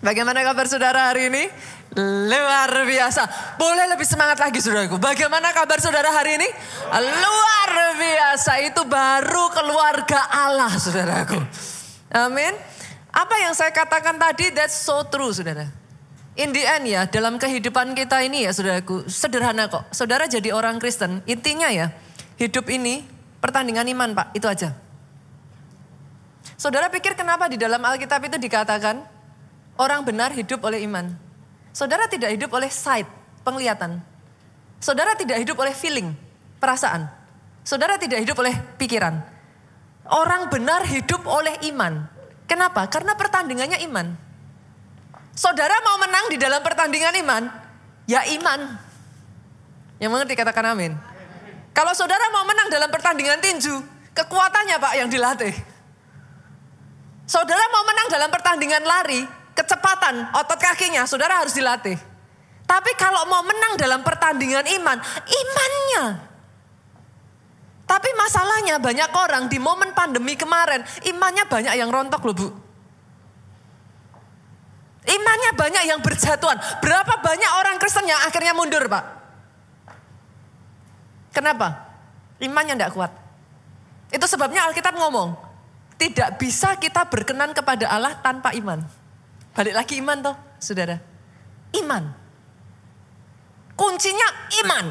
Bagaimana kabar saudara hari ini? Luar biasa. Boleh lebih semangat lagi saudaraku. Bagaimana kabar saudara hari ini? Luar biasa. Itu baru keluarga Allah saudaraku. Amin. Apa yang saya katakan tadi that's so true saudara. In the end ya dalam kehidupan kita ini ya saudaraku. Sederhana kok. Saudara jadi orang Kristen. Intinya ya hidup ini pertandingan iman pak. Itu aja. Saudara pikir kenapa di dalam Alkitab itu dikatakan Orang benar hidup oleh iman. Saudara tidak hidup oleh sight, penglihatan. Saudara tidak hidup oleh feeling, perasaan. Saudara tidak hidup oleh pikiran. Orang benar hidup oleh iman. Kenapa? Karena pertandingannya iman. Saudara mau menang di dalam pertandingan iman, ya iman. Yang mengerti katakan amin. Kalau saudara mau menang dalam pertandingan tinju, kekuatannya Pak yang dilatih. Saudara mau menang dalam pertandingan lari, kecepatan otot kakinya, saudara harus dilatih. Tapi kalau mau menang dalam pertandingan iman, imannya. Tapi masalahnya banyak orang di momen pandemi kemarin, imannya banyak yang rontok loh bu. Imannya banyak yang berjatuhan. Berapa banyak orang Kristen yang akhirnya mundur pak? Kenapa? Imannya tidak kuat. Itu sebabnya Alkitab ngomong, tidak bisa kita berkenan kepada Allah tanpa iman. Balik lagi iman toh, saudara. Iman. Kuncinya iman.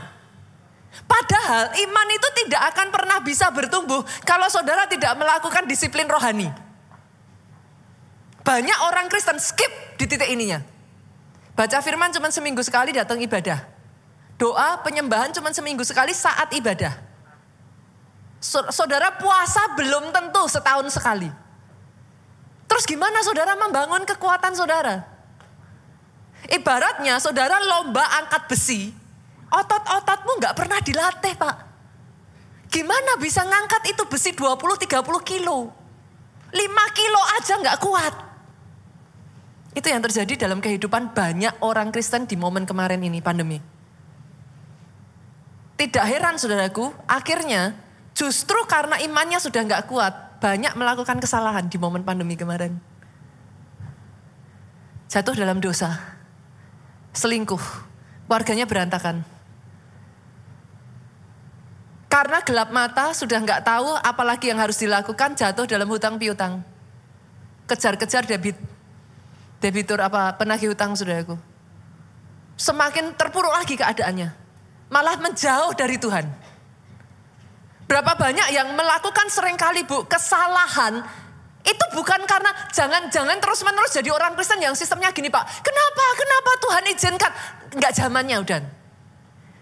Padahal iman itu tidak akan pernah bisa bertumbuh kalau saudara tidak melakukan disiplin rohani. Banyak orang Kristen skip di titik ininya. Baca firman cuma seminggu sekali datang ibadah. Doa penyembahan cuma seminggu sekali saat ibadah. Saudara puasa belum tentu setahun sekali. Terus gimana saudara membangun kekuatan saudara? Ibaratnya saudara lomba angkat besi, otot-ototmu nggak pernah dilatih pak. Gimana bisa ngangkat itu besi 20-30 kilo? 5 kilo aja nggak kuat. Itu yang terjadi dalam kehidupan banyak orang Kristen di momen kemarin ini pandemi. Tidak heran saudaraku, akhirnya justru karena imannya sudah nggak kuat, banyak melakukan kesalahan di momen pandemi kemarin. Jatuh dalam dosa, selingkuh, warganya berantakan. Karena gelap mata sudah nggak tahu apalagi yang harus dilakukan jatuh dalam hutang piutang. Kejar-kejar debit, debitur apa penagih hutang saudaraku. Semakin terpuruk lagi keadaannya. Malah menjauh dari Tuhan. Berapa banyak yang melakukan sering kali bu kesalahan itu bukan karena jangan-jangan terus-menerus jadi orang Kristen yang sistemnya gini pak. Kenapa? Kenapa Tuhan izinkan? Enggak zamannya udah.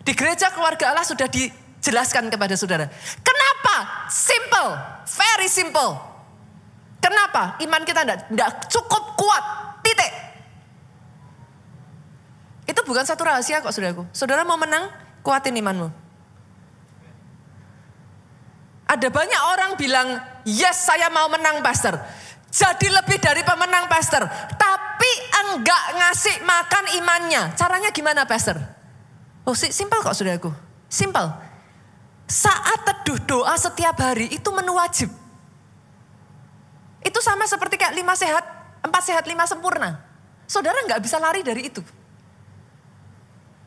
Di gereja keluarga Allah sudah dijelaskan kepada saudara. Kenapa? Simple, very simple. Kenapa? Iman kita enggak, cukup kuat. Titik. Itu bukan satu rahasia kok saudaraku. Saudara mau menang, kuatin imanmu. Ada banyak orang bilang, yes saya mau menang pastor. Jadi lebih dari pemenang pastor. Tapi enggak ngasih makan imannya. Caranya gimana pastor? Oh simpel kok saudaraku. Simpel. Saat teduh doa setiap hari itu menu wajib. Itu sama seperti kayak lima sehat, empat sehat, lima sempurna. Saudara nggak bisa lari dari itu.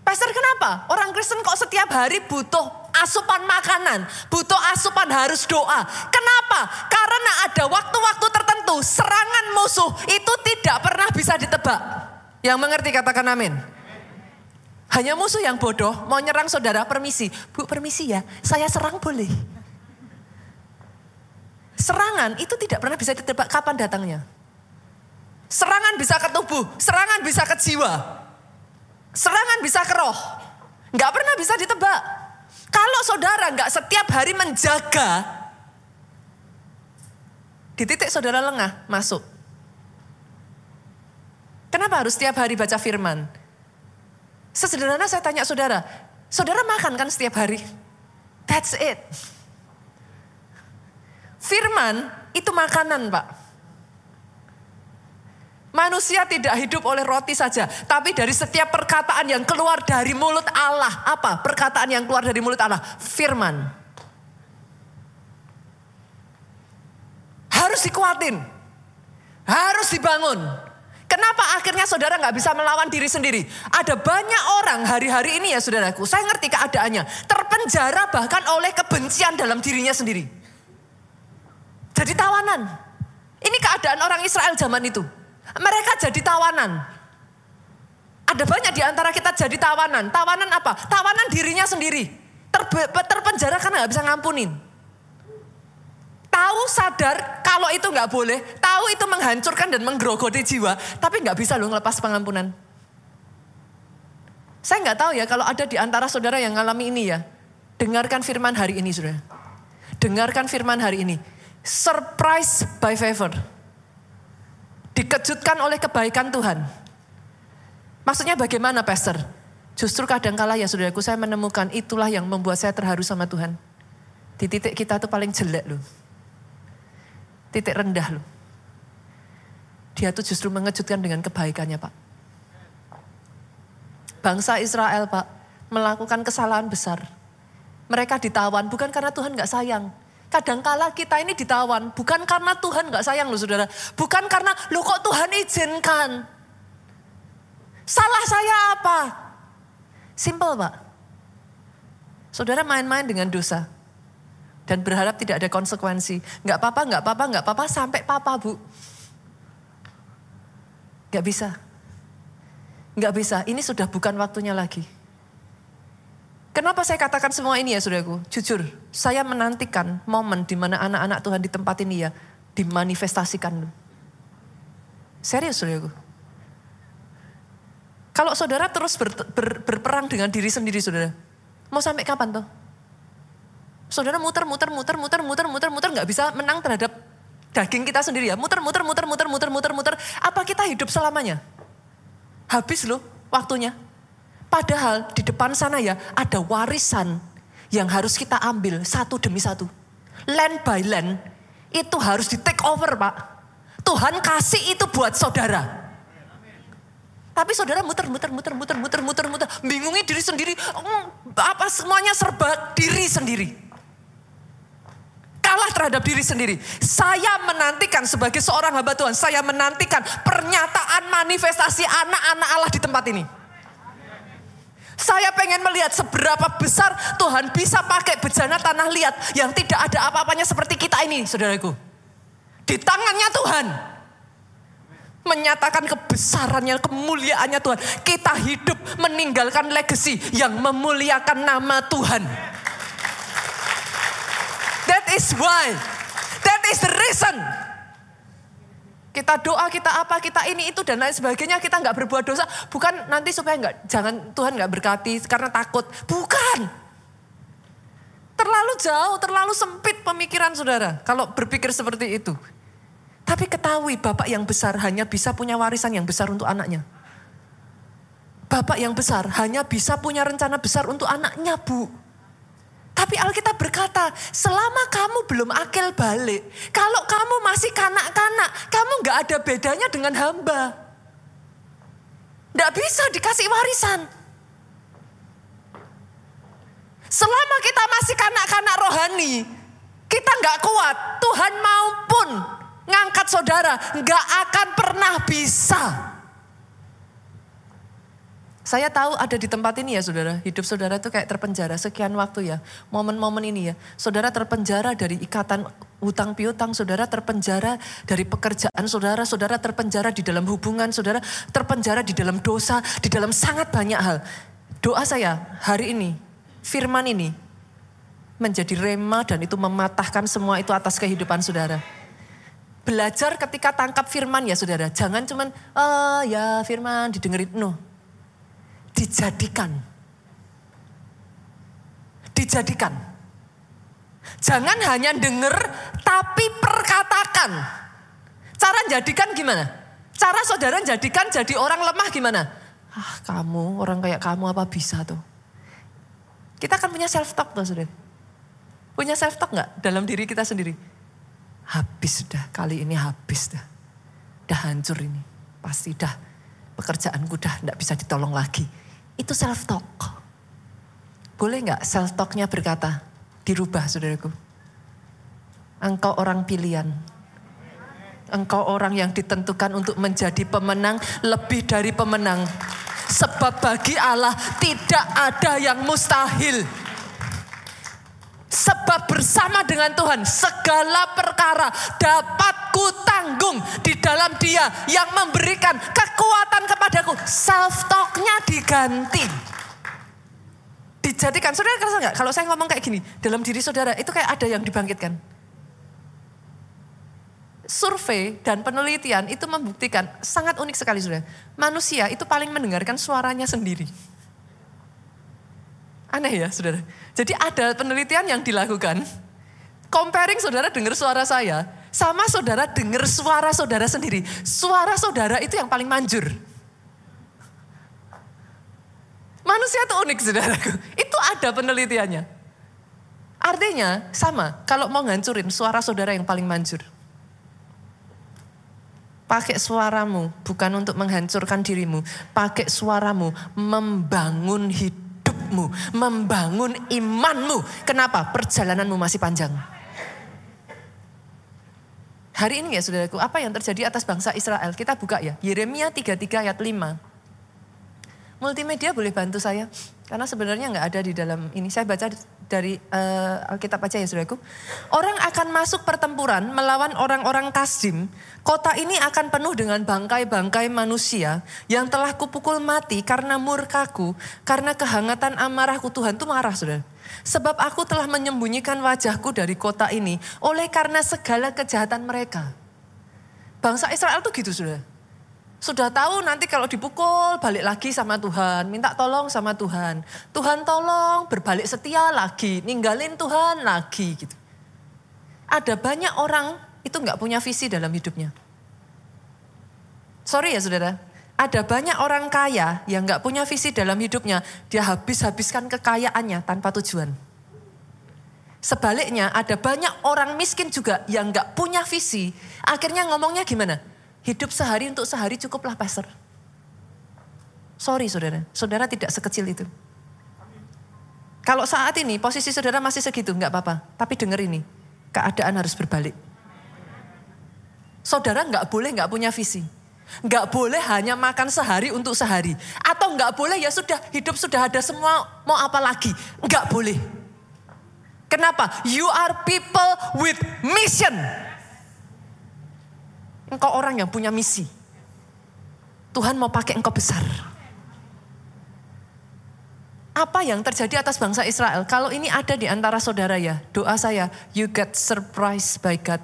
Pastor kenapa? Orang Kristen kok setiap hari butuh asupan makanan, butuh asupan harus doa. Kenapa? Karena ada waktu-waktu tertentu serangan musuh itu tidak pernah bisa ditebak. Yang mengerti katakan amin. Hanya musuh yang bodoh mau nyerang saudara permisi. Bu permisi ya, saya serang boleh. Serangan itu tidak pernah bisa ditebak kapan datangnya. Serangan bisa ke tubuh, serangan bisa ke jiwa. Serangan bisa ke roh. Nggak pernah bisa ditebak. Kalau saudara nggak setiap hari menjaga, di titik saudara lengah masuk. Kenapa harus setiap hari baca firman? Sesederhana saya tanya saudara, saudara makan kan setiap hari? That's it. Firman itu makanan pak. Manusia tidak hidup oleh roti saja, tapi dari setiap perkataan yang keluar dari mulut Allah. Apa? Perkataan yang keluar dari mulut Allah, firman. Harus dikuatin. Harus dibangun. Kenapa akhirnya saudara nggak bisa melawan diri sendiri? Ada banyak orang hari-hari ini ya saudaraku, saya ngerti keadaannya. Terpenjara bahkan oleh kebencian dalam dirinya sendiri. Jadi tawanan. Ini keadaan orang Israel zaman itu. Mereka jadi tawanan. Ada banyak di antara kita jadi tawanan. Tawanan apa? Tawanan dirinya sendiri. terpenjara karena nggak bisa ngampunin. Tahu sadar kalau itu nggak boleh, tahu itu menghancurkan dan menggerogoti jiwa, tapi nggak bisa loh ngelepas pengampunan. Saya nggak tahu ya kalau ada di antara saudara yang ngalami ini ya, dengarkan firman hari ini saudara. Dengarkan firman hari ini. Surprise by favor. Dikejutkan oleh kebaikan Tuhan. Maksudnya bagaimana pastor? Justru kadang kala ya saudaraku saya menemukan itulah yang membuat saya terharu sama Tuhan. Di titik kita tuh paling jelek loh titik rendah loh. Dia tuh justru mengejutkan dengan kebaikannya Pak. Bangsa Israel Pak melakukan kesalahan besar. Mereka ditawan bukan karena Tuhan gak sayang. Kadangkala kita ini ditawan bukan karena Tuhan gak sayang loh saudara. Bukan karena lo kok Tuhan izinkan. Salah saya apa? Simple Pak. Saudara main-main dengan dosa dan berharap tidak ada konsekuensi. Nggak apa-apa, nggak apa-apa, nggak apa-apa sampai papa bu. Nggak bisa. Nggak bisa, ini sudah bukan waktunya lagi. Kenapa saya katakan semua ini ya saudaraku? Jujur, saya menantikan momen di mana anak-anak Tuhan di tempat ini ya dimanifestasikan. Serius saudaraku. Kalau saudara terus ber, ber, berperang dengan diri sendiri saudara, mau sampai kapan tuh? Saudara muter, muter, muter, muter, muter, muter, muter, nggak bisa menang terhadap daging kita sendiri ya. Muter, muter, muter, muter, muter, muter, muter. Apa kita hidup selamanya? Habis loh waktunya. Padahal di depan sana ya ada warisan yang harus kita ambil satu demi satu. Land by land itu harus di take over pak. Tuhan kasih itu buat saudara. Tapi saudara muter, muter, muter, muter, muter, muter, muter, bingungi diri sendiri. Apa semuanya serba diri sendiri kalah terhadap diri sendiri. Saya menantikan sebagai seorang hamba Tuhan, saya menantikan pernyataan manifestasi anak-anak Allah di tempat ini. Saya pengen melihat seberapa besar Tuhan bisa pakai bejana tanah liat yang tidak ada apa-apanya seperti kita ini, saudaraku. Di tangannya Tuhan. Menyatakan kebesarannya, kemuliaannya Tuhan. Kita hidup meninggalkan legacy yang memuliakan nama Tuhan. That is why. That is the reason. Kita doa, kita apa, kita ini itu dan lain sebagainya. Kita nggak berbuat dosa. Bukan nanti supaya nggak, jangan Tuhan nggak berkati karena takut. Bukan. Terlalu jauh, terlalu sempit pemikiran saudara. Kalau berpikir seperti itu. Tapi ketahui Bapak yang besar hanya bisa punya warisan yang besar untuk anaknya. Bapak yang besar hanya bisa punya rencana besar untuk anaknya bu. Tapi Alkitab berkata, selama kamu belum akil balik, kalau kamu masih kanak-kanak, kamu gak ada bedanya dengan hamba. Gak bisa dikasih warisan. Selama kita masih kanak-kanak rohani, kita gak kuat. Tuhan maupun ngangkat saudara, gak akan pernah bisa. Saya tahu ada di tempat ini ya saudara, hidup saudara itu kayak terpenjara sekian waktu ya. Momen-momen ini ya, saudara terpenjara dari ikatan hutang piutang, saudara terpenjara dari pekerjaan saudara, saudara terpenjara di dalam hubungan, saudara terpenjara di dalam dosa, di dalam sangat banyak hal. Doa saya hari ini, firman ini menjadi rema dan itu mematahkan semua itu atas kehidupan saudara. Belajar ketika tangkap firman ya saudara, jangan cuman, oh ya firman didengerin, no dijadikan. Dijadikan. Jangan hanya denger tapi perkatakan. Cara jadikan gimana? Cara saudara jadikan jadi orang lemah gimana? Ah kamu, orang kayak kamu apa bisa tuh? Kita akan punya self talk tuh saudara. Punya self talk gak dalam diri kita sendiri? Habis sudah, kali ini habis dah. Dah hancur ini. Pasti dah pekerjaanku dah tidak bisa ditolong lagi itu self talk. Boleh nggak self talknya berkata, dirubah saudaraku. Engkau orang pilihan. Engkau orang yang ditentukan untuk menjadi pemenang lebih dari pemenang. Sebab bagi Allah tidak ada yang mustahil. Sebab bersama dengan Tuhan segala perkara dapat ku tanggung di dalam dia yang memberikan kekuatan kepadaku. Self talknya diganti. Dijadikan, saudara kerasa nggak? Kalau saya ngomong kayak gini, dalam diri saudara itu kayak ada yang dibangkitkan survei dan penelitian itu membuktikan sangat unik sekali sudah. Manusia itu paling mendengarkan suaranya sendiri. Aneh ya saudara. Jadi ada penelitian yang dilakukan. Comparing saudara dengar suara saya sama saudara dengar suara saudara sendiri. Suara saudara itu yang paling manjur. Manusia itu unik saudaraku. Itu ada penelitiannya. Artinya sama, kalau mau ngancurin suara saudara yang paling manjur. Pakai suaramu bukan untuk menghancurkan dirimu. Pakai suaramu membangun hidupmu. Membangun imanmu. Kenapa? Perjalananmu masih panjang. Hari ini ya saudaraku, apa yang terjadi atas bangsa Israel? Kita buka ya, Yeremia 33 ayat 5. Multimedia boleh bantu saya? Karena sebenarnya nggak ada di dalam ini. Saya baca dari uh, Alkitab aja ya saudaraku. Orang akan masuk pertempuran melawan orang-orang Kasdim. Kota ini akan penuh dengan bangkai-bangkai manusia yang telah kupukul mati karena murkaku. Karena kehangatan amarahku Tuhan itu marah saudara. Sebab aku telah menyembunyikan wajahku dari kota ini oleh karena segala kejahatan mereka. Bangsa Israel tuh gitu saudara. Sudah tahu nanti kalau dipukul balik lagi sama Tuhan, minta tolong sama Tuhan. Tuhan tolong, berbalik setia lagi, ninggalin Tuhan lagi gitu. Ada banyak orang itu nggak punya visi dalam hidupnya. Sorry ya saudara, ada banyak orang kaya yang nggak punya visi dalam hidupnya, dia habis-habiskan kekayaannya tanpa tujuan. Sebaliknya ada banyak orang miskin juga yang nggak punya visi, akhirnya ngomongnya gimana? Hidup sehari untuk sehari cukuplah pastor. Sorry saudara, saudara tidak sekecil itu. Kalau saat ini posisi saudara masih segitu, nggak apa-apa. Tapi dengar ini, keadaan harus berbalik. Saudara nggak boleh nggak punya visi. Nggak boleh hanya makan sehari untuk sehari. Atau nggak boleh ya sudah hidup sudah ada semua mau apa lagi. Nggak boleh. Kenapa? You are people with mission. Engkau orang yang punya misi. Tuhan mau pakai engkau besar. Apa yang terjadi atas bangsa Israel? Kalau ini ada di antara saudara ya, doa saya, you get surprised by God,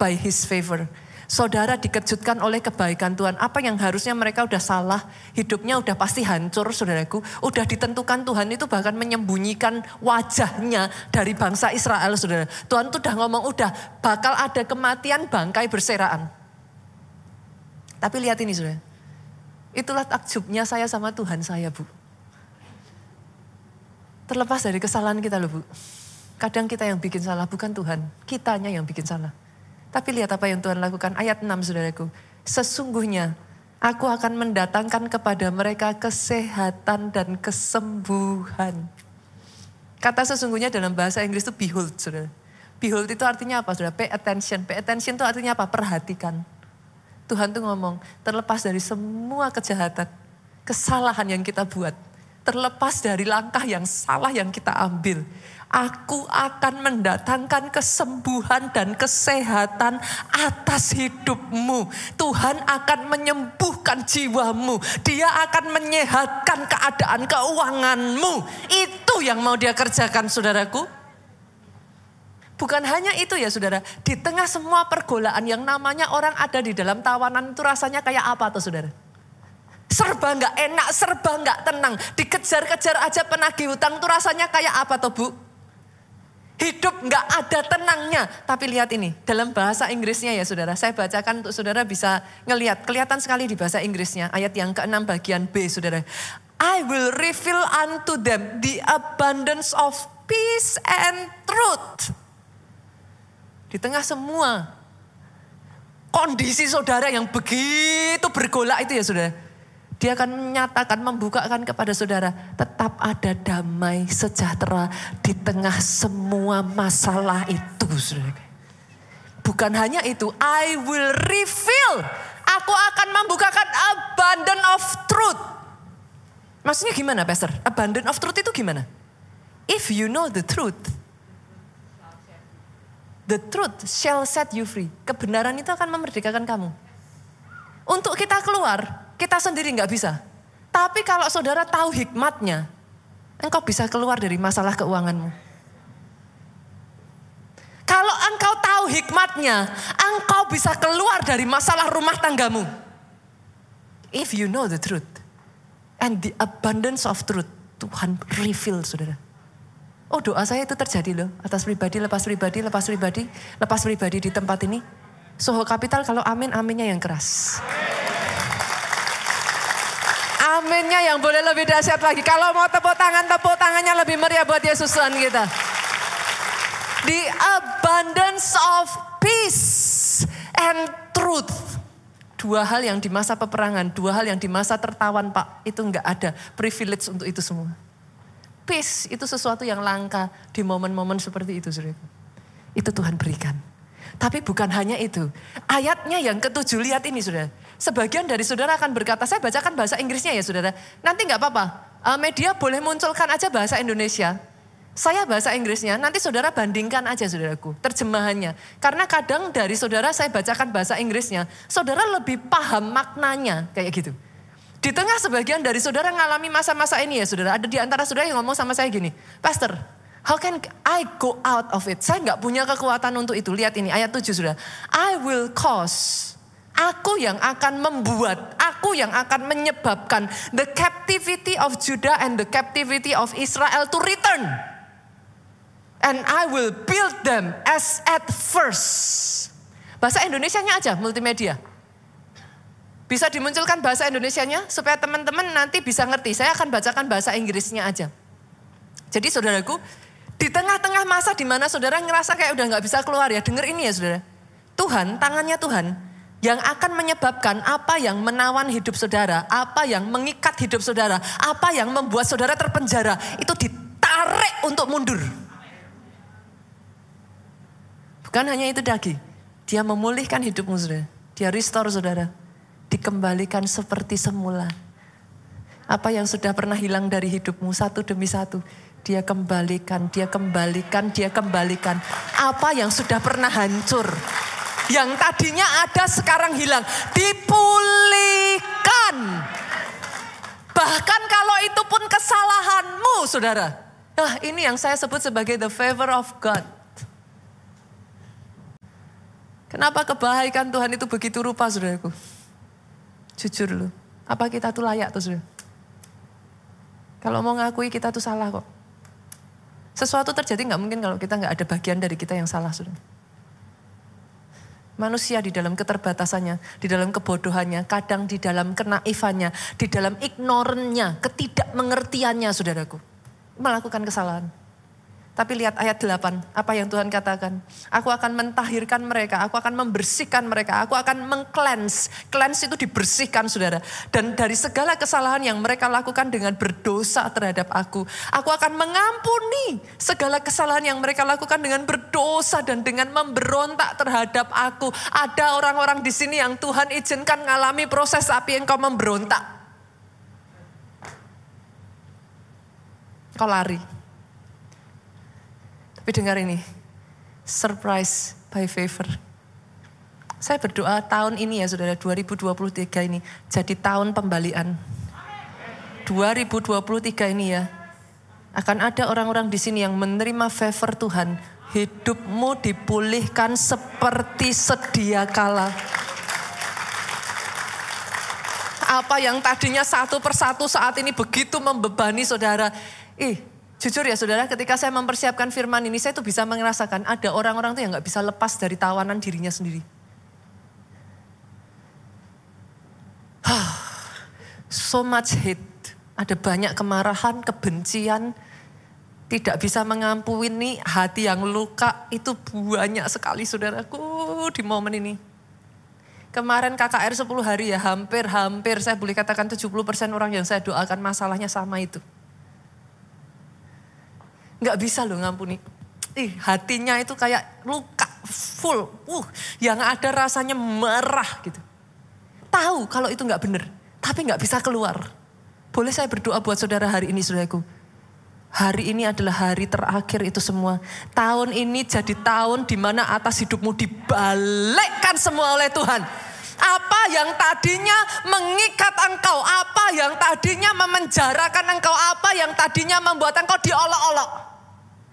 by His favor. Saudara dikejutkan oleh kebaikan Tuhan. Apa yang harusnya mereka udah salah, hidupnya udah pasti hancur saudaraku. Udah ditentukan Tuhan itu bahkan menyembunyikan wajahnya dari bangsa Israel saudara. Tuhan tuh udah ngomong udah bakal ada kematian bangkai berseraan. Tapi lihat ini sudah. Itulah takjubnya saya sama Tuhan saya bu. Terlepas dari kesalahan kita loh bu. Kadang kita yang bikin salah bukan Tuhan. Kitanya yang bikin salah. Tapi lihat apa yang Tuhan lakukan. Ayat 6 saudaraku. Sesungguhnya aku akan mendatangkan kepada mereka kesehatan dan kesembuhan. Kata sesungguhnya dalam bahasa Inggris itu behold saudara. Behold itu artinya apa saudara? Pay attention. Pay attention itu artinya apa? Perhatikan. Tuhan tuh ngomong, terlepas dari semua kejahatan, kesalahan yang kita buat, terlepas dari langkah yang salah yang kita ambil, aku akan mendatangkan kesembuhan dan kesehatan atas hidupmu. Tuhan akan menyembuhkan jiwamu. Dia akan menyehatkan keadaan keuanganmu. Itu yang mau dia kerjakan saudaraku. Bukan hanya itu ya saudara, di tengah semua pergolaan yang namanya orang ada di dalam tawanan itu rasanya kayak apa tuh saudara? Serba nggak enak, serba nggak tenang. Dikejar-kejar aja penagih hutang tuh rasanya kayak apa tuh bu? Hidup nggak ada tenangnya. Tapi lihat ini, dalam bahasa Inggrisnya ya saudara. Saya bacakan untuk saudara bisa ngelihat. Kelihatan sekali di bahasa Inggrisnya. Ayat yang ke-6 bagian B saudara. I will reveal unto them the abundance of peace and truth. Di tengah semua kondisi saudara yang begitu bergolak itu ya saudara. Dia akan menyatakan, membukakan kepada saudara. Tetap ada damai sejahtera di tengah semua masalah itu. Saudara. Bukan hanya itu, I will reveal. Aku akan membukakan abundant of truth. Maksudnya gimana, Pastor? Abundant of truth itu gimana? If you know the truth, the truth shall set you free. Kebenaran itu akan memerdekakan kamu. Untuk kita keluar, kita sendiri nggak bisa. Tapi kalau saudara tahu hikmatnya, engkau bisa keluar dari masalah keuanganmu. Kalau engkau tahu hikmatnya, engkau bisa keluar dari masalah rumah tanggamu. If you know the truth and the abundance of truth, Tuhan reveal saudara. Oh doa saya itu terjadi loh, atas pribadi, lepas pribadi, lepas pribadi, lepas pribadi di tempat ini. Soho kapital kalau amin, aminnya yang keras. Aminnya yang boleh lebih dahsyat lagi. Kalau mau tepuk tangan, tepuk tangannya lebih meriah buat Yesus Tuhan kita. The abundance of peace and truth. Dua hal yang di masa peperangan, dua hal yang di masa tertawan Pak, itu enggak ada privilege untuk itu semua. Peace itu sesuatu yang langka di momen-momen seperti itu, saudara. Itu Tuhan berikan. Tapi bukan hanya itu. Ayatnya yang ketujuh, lihat ini saudara. Sebagian dari saudara akan berkata, saya bacakan bahasa Inggrisnya ya saudara. Nanti nggak apa-apa, eh, media boleh munculkan aja bahasa Indonesia. Saya bahasa Inggrisnya, nanti saudara bandingkan aja saudaraku, terjemahannya. Karena kadang dari saudara saya bacakan bahasa Inggrisnya, saudara lebih paham maknanya kayak gitu. Di tengah sebagian dari saudara ngalami masa-masa ini ya saudara, ada di antara saudara yang ngomong sama saya gini, Pastor, how can I go out of it? Saya nggak punya kekuatan untuk itu. Lihat ini ayat 7 saudara. I will cause Aku yang akan membuat, aku yang akan menyebabkan the captivity of Judah and the captivity of Israel to return and I will build them as at first. Bahasa Indonesianya aja multimedia. Bisa dimunculkan bahasa Indonesianya supaya teman-teman nanti bisa ngerti. Saya akan bacakan bahasa Inggrisnya aja. Jadi saudaraku, di tengah-tengah masa di mana saudara ngerasa kayak udah nggak bisa keluar ya, denger ini ya saudara. Tuhan, tangannya Tuhan yang akan menyebabkan apa yang menawan hidup saudara, apa yang mengikat hidup saudara, apa yang membuat saudara terpenjara, itu ditarik untuk mundur. Bukan hanya itu daging. Dia memulihkan hidupmu saudara. Dia restore saudara. Dikembalikan seperti semula. Apa yang sudah pernah hilang dari hidupmu satu demi satu. Dia kembalikan, dia kembalikan, dia kembalikan. Apa yang sudah pernah hancur. Yang tadinya ada sekarang hilang. Dipulihkan. Bahkan kalau itu pun kesalahanmu saudara. Nah ini yang saya sebut sebagai the favor of God. Kenapa kebaikan Tuhan itu begitu rupa saudaraku? Jujur lu, apa kita tuh layak tuh saudara? Kalau mau ngakui kita tuh salah kok. Sesuatu terjadi nggak mungkin kalau kita nggak ada bagian dari kita yang salah saudara. Manusia di dalam keterbatasannya, di dalam kebodohannya, kadang di dalam kenaifannya, di dalam ignorannya, ketidakmengertiannya saudaraku. Melakukan kesalahan. Tapi lihat ayat 8, apa yang Tuhan katakan. Aku akan mentahirkan mereka, aku akan membersihkan mereka, aku akan mengklens. Cleanse itu dibersihkan saudara. Dan dari segala kesalahan yang mereka lakukan dengan berdosa terhadap aku. Aku akan mengampuni segala kesalahan yang mereka lakukan dengan berdosa dan dengan memberontak terhadap aku. Ada orang-orang di sini yang Tuhan izinkan mengalami proses api yang kau memberontak. Kau lari. Tapi dengar ini, surprise by favor. Saya berdoa tahun ini ya saudara, 2023 ini jadi tahun pembalian. 2023 ini ya, akan ada orang-orang di sini yang menerima favor Tuhan. Hidupmu dipulihkan seperti sedia kala. Apa yang tadinya satu persatu saat ini begitu membebani saudara. Ih, Jujur ya saudara, ketika saya mempersiapkan firman ini, saya tuh bisa merasakan ada orang-orang tuh yang gak bisa lepas dari tawanan dirinya sendiri. so much hate, ada banyak kemarahan, kebencian, tidak bisa mengampuni hati yang luka, itu banyak sekali saudaraku di momen ini. Kemarin KKR 10 hari ya, hampir-hampir saya boleh katakan 70% orang yang saya doakan masalahnya sama itu. Nggak bisa loh ngampuni. Ih hatinya itu kayak luka. full, uh, yang ada rasanya merah gitu. Tahu kalau itu nggak benar, tapi nggak bisa keluar. Boleh saya berdoa buat saudara hari ini saudaraku? Hari ini adalah hari terakhir itu semua. Tahun ini jadi tahun di mana atas hidupmu dibalikkan semua oleh Tuhan. Apa yang tadinya mengikat engkau, apa yang tadinya memenjarakan engkau, apa yang tadinya membuat engkau diolok-olok.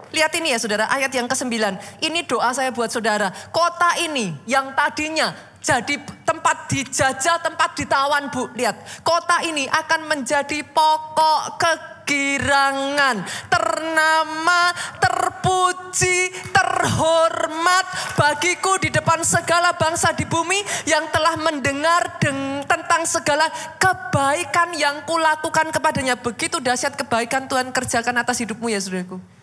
Lihat ini ya saudara, ayat yang ke-9. Ini doa saya buat saudara. Kota ini yang tadinya jadi tempat dijajah, tempat ditawan bu. Lihat, kota ini akan menjadi pokok ke girangan, ternama, terpuji, terhormat bagiku di depan segala bangsa di bumi yang telah mendengar tentang segala kebaikan yang kulakukan kepadanya. Begitu dahsyat kebaikan Tuhan kerjakan atas hidupmu ya saudaraku.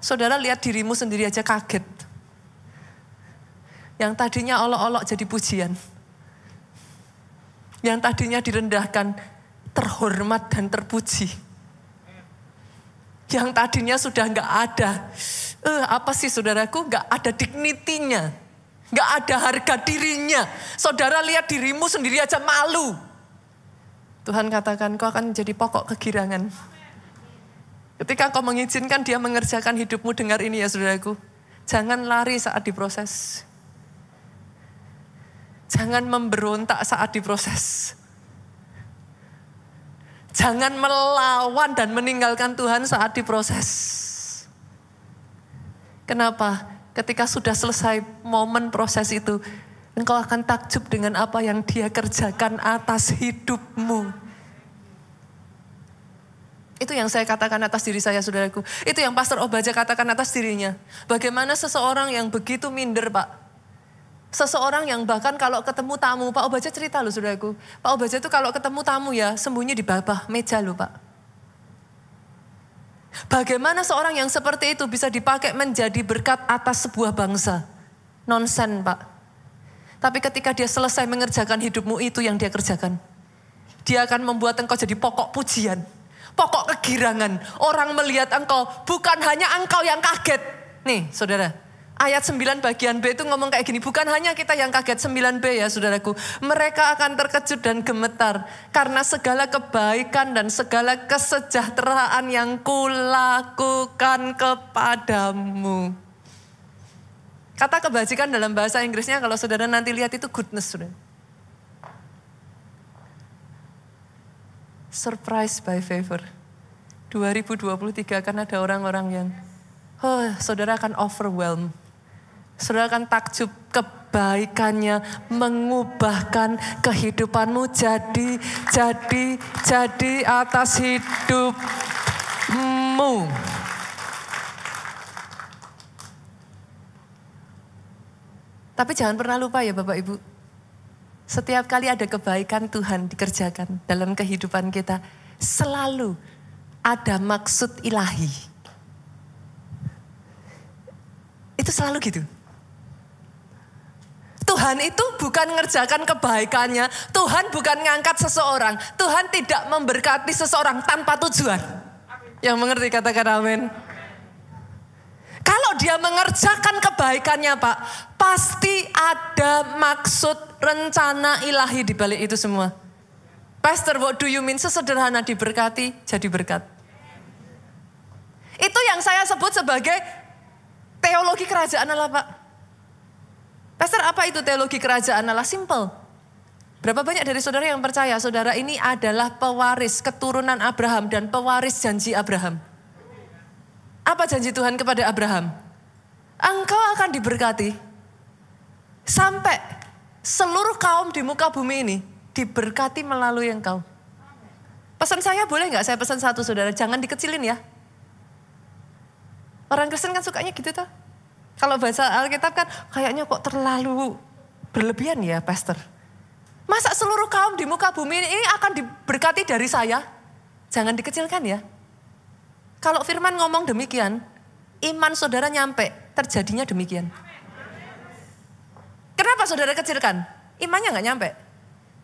Saudara lihat dirimu sendiri aja kaget. Yang tadinya olok-olok jadi pujian. Yang tadinya direndahkan terhormat dan terpuji yang tadinya sudah nggak ada. Uh, apa sih saudaraku? Nggak ada dignitinya. Nggak ada harga dirinya. Saudara lihat dirimu sendiri aja malu. Tuhan katakan kau akan jadi pokok kegirangan. Ketika kau mengizinkan dia mengerjakan hidupmu, dengar ini ya saudaraku. Jangan lari saat diproses. Jangan memberontak saat diproses. Jangan melawan dan meninggalkan Tuhan saat diproses. Kenapa? Ketika sudah selesai momen proses itu, engkau akan takjub dengan apa yang dia kerjakan atas hidupmu. Itu yang saya katakan atas diri saya, saudaraku. Itu yang Pastor Obaja katakan atas dirinya. Bagaimana seseorang yang begitu minder, Pak. Seseorang yang bahkan kalau ketemu tamu, Pak Obaja cerita loh saudaraku. Pak Obaja itu kalau ketemu tamu ya sembunyi di bawah meja loh Pak. Bagaimana seorang yang seperti itu bisa dipakai menjadi berkat atas sebuah bangsa? Nonsen Pak. Tapi ketika dia selesai mengerjakan hidupmu itu yang dia kerjakan. Dia akan membuat engkau jadi pokok pujian. Pokok kegirangan. Orang melihat engkau bukan hanya engkau yang kaget. Nih saudara, ayat 9 bagian B itu ngomong kayak gini. Bukan hanya kita yang kaget 9B ya saudaraku. Mereka akan terkejut dan gemetar. Karena segala kebaikan dan segala kesejahteraan yang kulakukan kepadamu. Kata kebajikan dalam bahasa Inggrisnya kalau saudara nanti lihat itu goodness saudara. Surprise by favor. 2023 akan ada orang-orang yang, oh saudara akan overwhelm Saudara akan takjub kebaikannya mengubahkan kehidupanmu jadi, jadi, jadi atas hidupmu. Tapi jangan pernah lupa ya Bapak Ibu. Setiap kali ada kebaikan Tuhan dikerjakan dalam kehidupan kita. Selalu ada maksud ilahi. Itu selalu gitu. Tuhan itu bukan ngerjakan kebaikannya. Tuhan bukan ngangkat seseorang. Tuhan tidak memberkati seseorang tanpa tujuan. Yang mengerti katakan amin. Kalau dia mengerjakan kebaikannya Pak, pasti ada maksud rencana ilahi di balik itu semua. Pastor, what do you mean? Sesederhana diberkati, jadi berkat. Itu yang saya sebut sebagai teologi kerajaan Allah Pak. Pastor apa itu teologi kerajaan Allah? Simple. Berapa banyak dari saudara yang percaya saudara ini adalah pewaris keturunan Abraham dan pewaris janji Abraham? Apa janji Tuhan kepada Abraham? Engkau akan diberkati sampai seluruh kaum di muka bumi ini diberkati melalui engkau. Pesan saya boleh nggak saya pesan satu saudara, jangan dikecilin ya. Orang Kristen kan sukanya gitu tuh. Kalau baca Alkitab kan kayaknya kok terlalu berlebihan ya pastor. Masa seluruh kaum di muka bumi ini akan diberkati dari saya? Jangan dikecilkan ya. Kalau firman ngomong demikian, iman saudara nyampe, terjadinya demikian. Kenapa saudara kecilkan? Imannya nggak nyampe.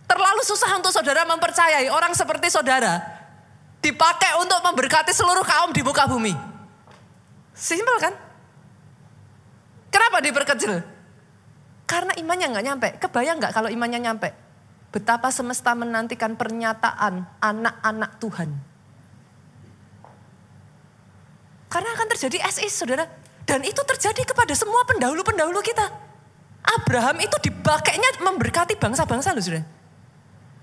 Terlalu susah untuk saudara mempercayai orang seperti saudara dipakai untuk memberkati seluruh kaum di muka bumi. Simpel kan? Kenapa diperkecil? Karena imannya nggak nyampe. Kebayang nggak kalau imannya nyampe? Betapa semesta menantikan pernyataan anak-anak Tuhan. Karena akan terjadi SI saudara. Dan itu terjadi kepada semua pendahulu-pendahulu kita. Abraham itu dipakainya memberkati bangsa-bangsa loh saudara.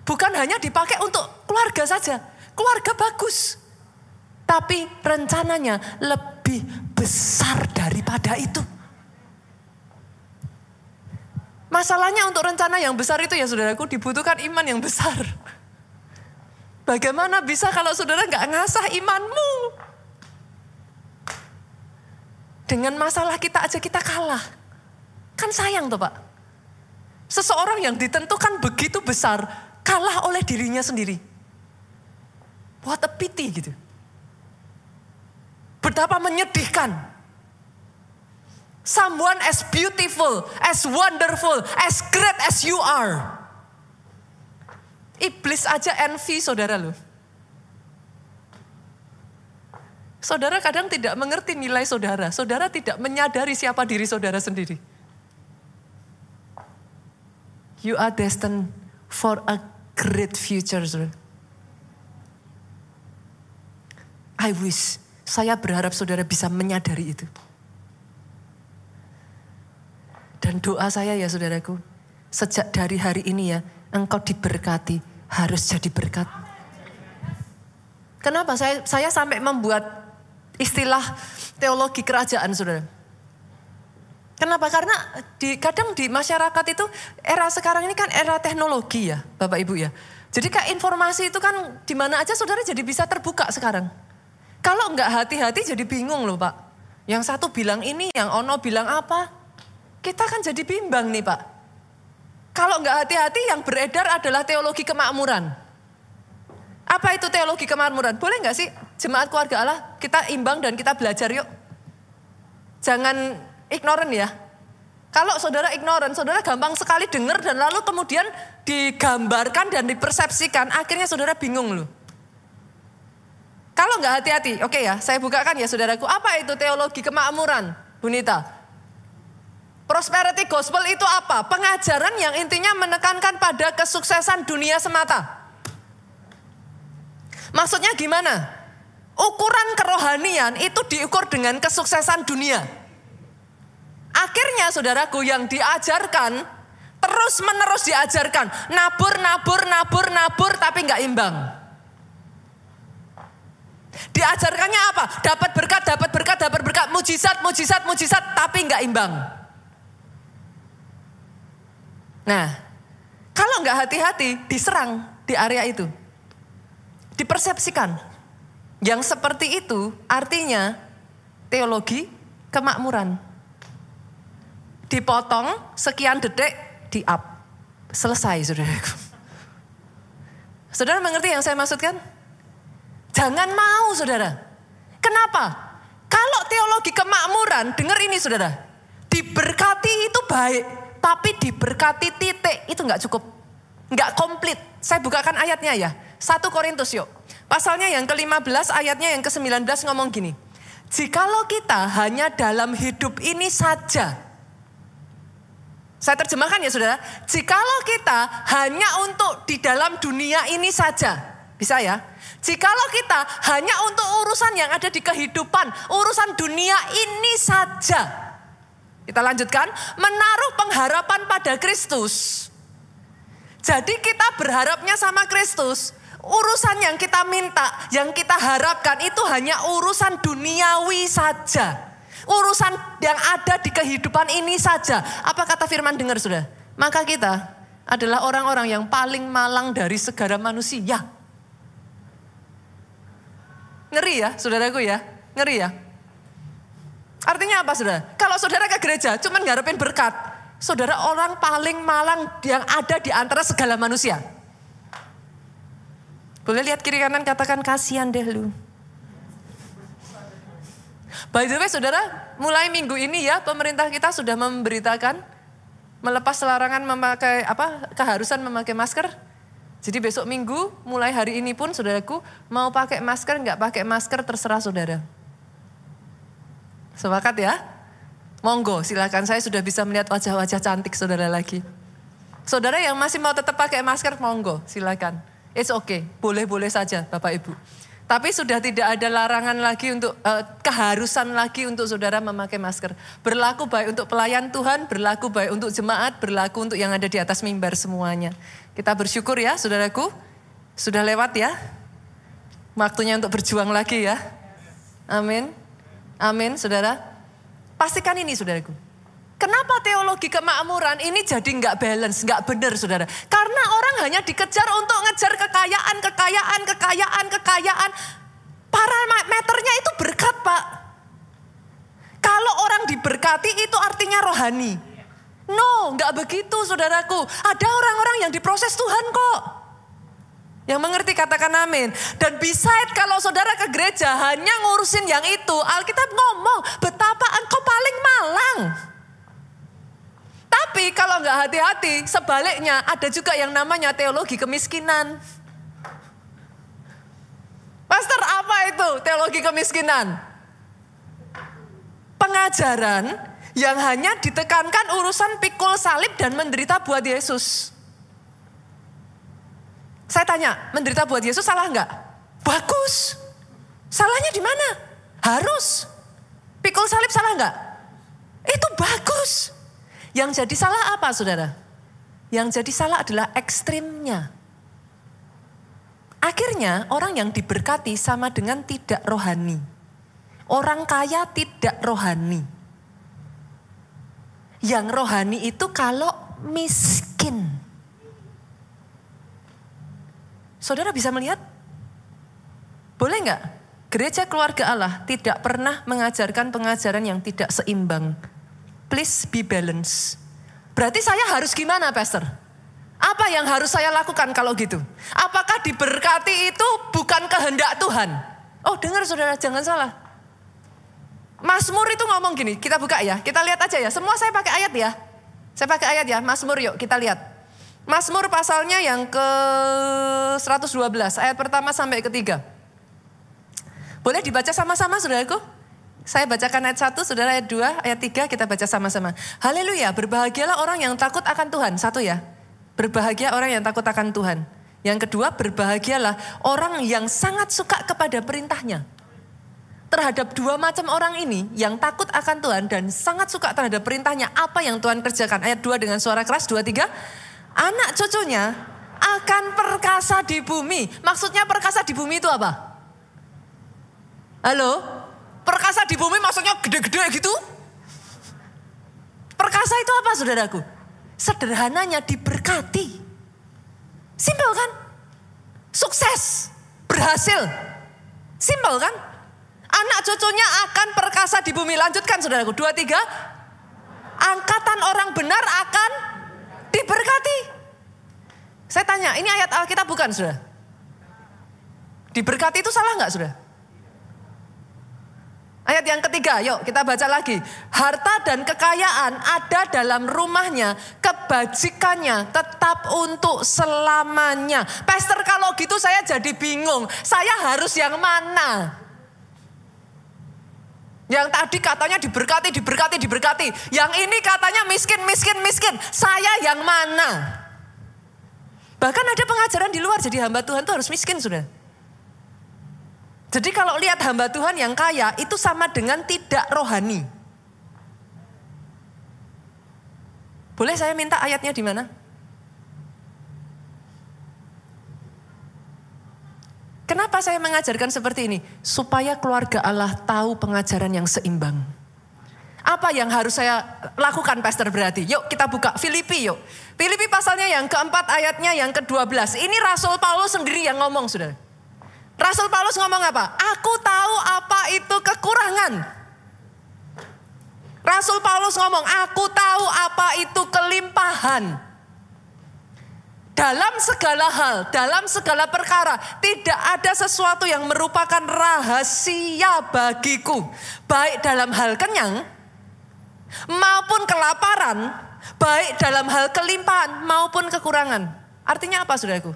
Bukan hanya dipakai untuk keluarga saja. Keluarga bagus. Tapi rencananya lebih besar daripada itu. Masalahnya untuk rencana yang besar itu ya saudaraku dibutuhkan iman yang besar. Bagaimana bisa kalau saudara nggak ngasah imanmu? Dengan masalah kita aja kita kalah. Kan sayang tuh pak. Seseorang yang ditentukan begitu besar kalah oleh dirinya sendiri. What a pity gitu. Betapa menyedihkan. Someone as beautiful, as wonderful, as great as you are. Iblis aja envy saudara loh. Saudara kadang tidak mengerti nilai saudara. Saudara tidak menyadari siapa diri saudara sendiri. You are destined for a great future. I wish, saya berharap saudara bisa menyadari itu. Dan doa saya ya saudaraku, sejak dari hari ini ya, engkau diberkati, harus jadi berkat. Kenapa saya saya sampai membuat istilah teologi kerajaan saudara? Kenapa? Karena di, kadang di masyarakat itu era sekarang ini kan era teknologi ya Bapak Ibu ya. Jadi kayak informasi itu kan di mana aja saudara jadi bisa terbuka sekarang. Kalau nggak hati-hati jadi bingung loh Pak. Yang satu bilang ini, yang Ono bilang apa. Kita kan jadi bimbang nih Pak. Kalau nggak hati-hati yang beredar adalah teologi kemakmuran. Apa itu teologi kemakmuran? Boleh nggak sih jemaat keluarga Allah kita imbang dan kita belajar yuk. Jangan ignoran ya. Kalau saudara ignoran, saudara gampang sekali dengar dan lalu kemudian digambarkan dan dipersepsikan, akhirnya saudara bingung loh. Kalau nggak hati-hati, oke okay ya, saya bukakan ya saudaraku, apa itu teologi kemakmuran, Bunita? Prosperity gospel itu apa? Pengajaran yang intinya menekankan pada kesuksesan dunia semata. Maksudnya gimana? Ukuran kerohanian itu diukur dengan kesuksesan dunia. Akhirnya saudaraku yang diajarkan terus menerus diajarkan nabur nabur nabur nabur tapi nggak imbang. Diajarkannya apa? Dapat berkat, dapat berkat, dapat berkat, mujizat, mujizat, mujizat, tapi nggak imbang. Nah, kalau nggak hati-hati diserang di area itu. Dipersepsikan. Yang seperti itu artinya teologi kemakmuran. Dipotong sekian detik di up. Selesai saudaraku. Saudara mengerti yang saya maksudkan? Jangan mau saudara. Kenapa? Kalau teologi kemakmuran, dengar ini saudara. Diberkati itu baik tapi diberkati titik itu nggak cukup. Nggak komplit. Saya bukakan ayatnya ya. Satu Korintus yuk. Pasalnya yang ke-15 ayatnya yang ke-19 ngomong gini. Jikalau kita hanya dalam hidup ini saja. Saya terjemahkan ya saudara. Jikalau kita hanya untuk di dalam dunia ini saja. Bisa ya. Jikalau kita hanya untuk urusan yang ada di kehidupan. Urusan dunia ini saja kita lanjutkan, menaruh pengharapan pada Kristus. Jadi kita berharapnya sama Kristus. Urusan yang kita minta, yang kita harapkan itu hanya urusan duniawi saja. Urusan yang ada di kehidupan ini saja. Apa kata firman dengar sudah? Maka kita adalah orang-orang yang paling malang dari segala manusia. Ngeri ya saudaraku ya, ngeri ya. Artinya apa saudara? Kalau saudara ke gereja cuma ngarepin berkat. Saudara orang paling malang yang ada di antara segala manusia. Boleh lihat kiri kanan katakan kasihan deh lu. By the way saudara, mulai minggu ini ya pemerintah kita sudah memberitakan melepas larangan memakai apa keharusan memakai masker. Jadi besok minggu mulai hari ini pun saudaraku mau pakai masker nggak pakai masker terserah saudara. Sepakat ya? Monggo, silakan saya sudah bisa melihat wajah-wajah cantik saudara lagi. Saudara yang masih mau tetap pakai masker, monggo, silakan. It's okay, boleh-boleh saja Bapak Ibu. Tapi sudah tidak ada larangan lagi untuk uh, keharusan lagi untuk saudara memakai masker. Berlaku baik untuk pelayan Tuhan, berlaku baik untuk jemaat, berlaku untuk yang ada di atas mimbar semuanya. Kita bersyukur ya, saudaraku. Sudah lewat ya. Waktunya untuk berjuang lagi ya. Amin. Amin, saudara. Pastikan ini, saudaraku. Kenapa teologi kemakmuran ini jadi nggak balance, nggak benar saudara? Karena orang hanya dikejar untuk ngejar kekayaan, kekayaan, kekayaan, kekayaan. Parameternya itu berkat pak. Kalau orang diberkati itu artinya rohani. No, nggak begitu saudaraku. Ada orang-orang yang diproses Tuhan kok. Yang mengerti katakan amin. Dan beside kalau saudara ke gereja hanya ngurusin yang itu. Alkitab ngomong betapa engkau paling malang. Tapi kalau nggak hati-hati, sebaliknya ada juga yang namanya teologi kemiskinan. Pastor, apa itu teologi kemiskinan? Pengajaran yang hanya ditekankan urusan pikul salib dan menderita buat Yesus. Saya tanya, menderita buat Yesus salah nggak? Bagus. Salahnya di mana? Harus. Pikul salib salah nggak? Itu bagus. Yang jadi salah apa saudara? Yang jadi salah adalah ekstrimnya. Akhirnya orang yang diberkati sama dengan tidak rohani. Orang kaya tidak rohani. Yang rohani itu kalau miskin. Saudara bisa melihat? Boleh nggak? Gereja keluarga Allah tidak pernah mengajarkan pengajaran yang tidak seimbang please be balance. Berarti saya harus gimana pastor? Apa yang harus saya lakukan kalau gitu? Apakah diberkati itu bukan kehendak Tuhan? Oh dengar saudara jangan salah. Mazmur itu ngomong gini, kita buka ya, kita lihat aja ya. Semua saya pakai ayat ya. Saya pakai ayat ya, Mazmur yuk kita lihat. Mazmur pasalnya yang ke 112, ayat pertama sampai ketiga. Boleh dibaca sama-sama saudaraku? Saya bacakan ayat 1, saudara ayat 2, ayat 3 kita baca sama-sama. Haleluya, berbahagialah orang yang takut akan Tuhan. Satu ya, berbahagia orang yang takut akan Tuhan. Yang kedua, berbahagialah orang yang sangat suka kepada perintahnya. Terhadap dua macam orang ini yang takut akan Tuhan dan sangat suka terhadap perintahnya. Apa yang Tuhan kerjakan? Ayat 2 dengan suara keras, 2, 3. Anak cucunya akan perkasa di bumi. Maksudnya perkasa di bumi itu apa? Halo? Perkasa di bumi maksudnya gede-gede gitu? Perkasa itu apa saudaraku? Sederhananya diberkati. Simpel kan? Sukses, berhasil. Simpel kan? Anak cucunya akan perkasa di bumi. Lanjutkan saudaraku. Dua, tiga. Angkatan orang benar akan diberkati. Saya tanya, ini ayat Alkitab bukan sudah? Diberkati itu salah nggak sudah? Ayat yang ketiga, yuk kita baca lagi. Harta dan kekayaan ada dalam rumahnya, kebajikannya tetap untuk selamanya. Pastor kalau gitu saya jadi bingung, saya harus yang mana? Yang tadi katanya diberkati, diberkati, diberkati. Yang ini katanya miskin, miskin, miskin. Saya yang mana? Bahkan ada pengajaran di luar jadi hamba Tuhan itu harus miskin sudah. Jadi kalau lihat hamba Tuhan yang kaya itu sama dengan tidak rohani. Boleh saya minta ayatnya di mana? Kenapa saya mengajarkan seperti ini? Supaya keluarga Allah tahu pengajaran yang seimbang. Apa yang harus saya lakukan pastor berarti? Yuk kita buka Filipi yuk. Filipi pasalnya yang keempat ayatnya yang ke-12. Ini Rasul Paulus sendiri yang ngomong sudah. Rasul Paulus ngomong apa? Aku tahu apa itu kekurangan. Rasul Paulus ngomong, aku tahu apa itu kelimpahan. Dalam segala hal, dalam segala perkara, tidak ada sesuatu yang merupakan rahasia bagiku. Baik dalam hal kenyang, maupun kelaparan, baik dalam hal kelimpahan maupun kekurangan. Artinya apa saudaraku?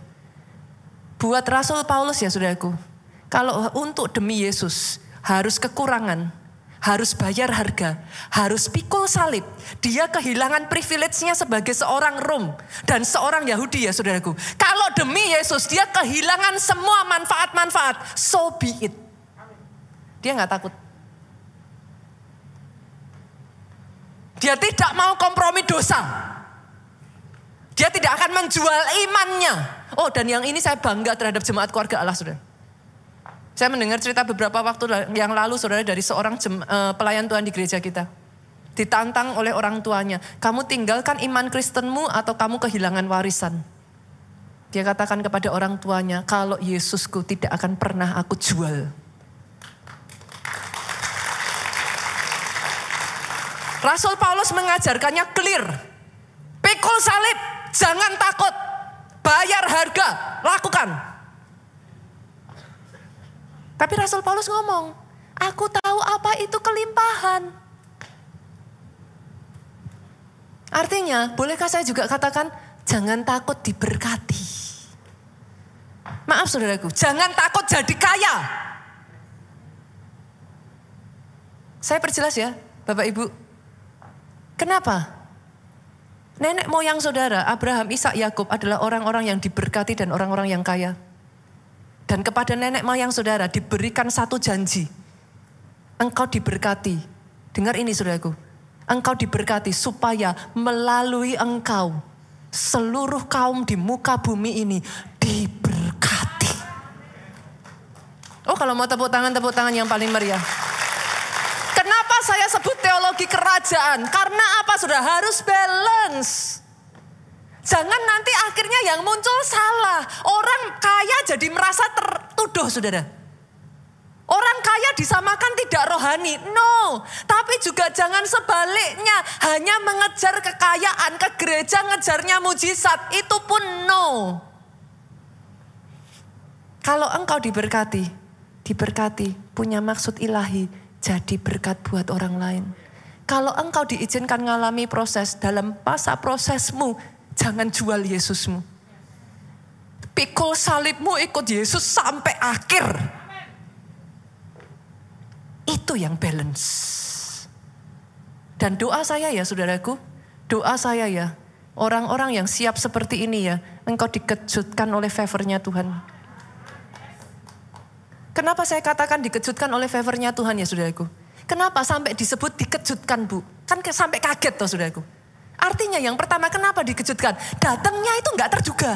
Buat Rasul Paulus ya saudaraku, kalau untuk demi Yesus harus kekurangan, harus bayar harga, harus pikul salib. Dia kehilangan privilege-nya sebagai seorang Rom dan seorang Yahudi ya saudaraku. Kalau demi Yesus dia kehilangan semua manfaat-manfaat, so be it. Dia nggak takut. Dia tidak mau kompromi dosa. Dia tidak akan menjual imannya. Oh dan yang ini saya bangga terhadap jemaat keluarga Allah saudara. Saya mendengar cerita beberapa waktu yang lalu saudara dari seorang jem, uh, pelayan Tuhan di gereja kita. Ditantang oleh orang tuanya, kamu tinggalkan iman Kristenmu atau kamu kehilangan warisan. Dia katakan kepada orang tuanya, kalau Yesusku tidak akan pernah aku jual. Rasul Paulus mengajarkannya clear. Pikul salib, jangan takut. Bayar harga, lakukan. Tapi Rasul Paulus ngomong, aku tahu apa itu kelimpahan. Artinya, bolehkah saya juga katakan, jangan takut diberkati. Maaf saudaraku, jangan takut jadi kaya. Saya perjelas ya, Bapak Ibu. Kenapa? Nenek moyang saudara, Abraham, Ishak, Yakub adalah orang-orang yang diberkati dan orang-orang yang kaya. Dan kepada nenek moyang saudara diberikan satu janji. Engkau diberkati. Dengar ini saudaraku. Engkau diberkati supaya melalui engkau seluruh kaum di muka bumi ini diberkati. Oh kalau mau tepuk tangan, tepuk tangan yang paling meriah. Saya sebut teologi kerajaan? Karena apa sudah harus balance. Jangan nanti akhirnya yang muncul salah. Orang kaya jadi merasa tertuduh saudara. Orang kaya disamakan tidak rohani. No. Tapi juga jangan sebaliknya. Hanya mengejar kekayaan ke gereja ngejarnya mujizat. Itu pun no. Kalau engkau diberkati. Diberkati. Punya maksud ilahi. Jadi berkat buat orang lain. Kalau engkau diizinkan mengalami proses dalam masa prosesmu Jangan jual Yesusmu. Pikul salibmu ikut Yesus sampai akhir. Itu yang balance. Dan doa saya ya saudaraku, doa saya ya, orang-orang yang siap seperti ini ya, engkau dikejutkan oleh favornya Tuhan. Kenapa saya katakan dikejutkan oleh favornya Tuhan ya saudaraku? Kenapa sampai disebut dikejutkan bu? Kan sampai kaget toh saudaraku. Artinya yang pertama kenapa dikejutkan? Datangnya itu nggak terduga.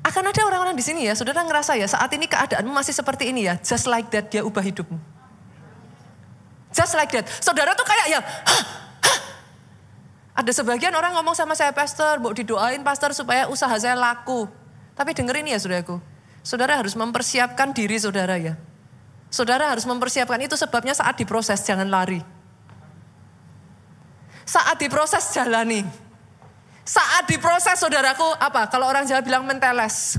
Akan ada orang-orang di sini ya, saudara ngerasa ya saat ini keadaanmu masih seperti ini ya, just like that dia ubah hidupmu. Just like that. Saudara tuh kayak ya, hah. Ada sebagian orang ngomong sama saya, pastor, mau didoain pastor supaya usaha saya laku. Tapi dengerin ya saudaraku, saudara harus mempersiapkan diri saudara ya. Saudara harus mempersiapkan itu sebabnya saat diproses jangan lari. Saat diproses jalani. Saat diproses saudaraku apa? Kalau orang Jawa bilang menteles.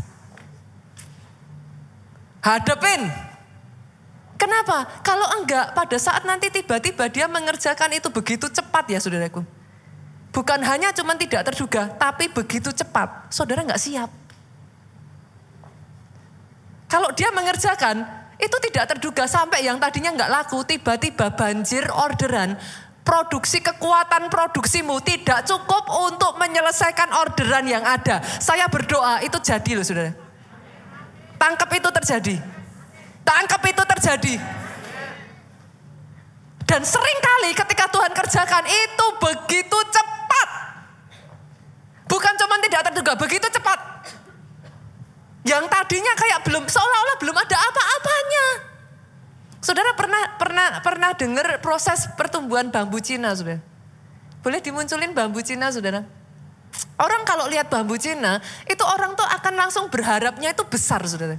Hadepin. Kenapa? Kalau enggak pada saat nanti tiba-tiba dia mengerjakan itu begitu cepat ya saudaraku. Bukan hanya cuma tidak terduga, tapi begitu cepat. Saudara enggak siap. Kalau dia mengerjakan, itu tidak terduga sampai yang tadinya nggak laku tiba-tiba banjir orderan. Produksi kekuatan produksimu tidak cukup untuk menyelesaikan orderan yang ada. Saya berdoa itu jadi loh saudara. Tangkap itu terjadi. Tangkap itu terjadi. Dan sering kali ketika Tuhan kerjakan itu begitu cepat. Bukan cuma tidak terduga, begitu cepat. Yang tadinya kayak belum seolah-olah belum ada apa-apanya. Saudara pernah pernah pernah dengar proses pertumbuhan bambu Cina, Saudara? Boleh dimunculin bambu Cina, Saudara? Orang kalau lihat bambu Cina, itu orang tuh akan langsung berharapnya itu besar, Saudara.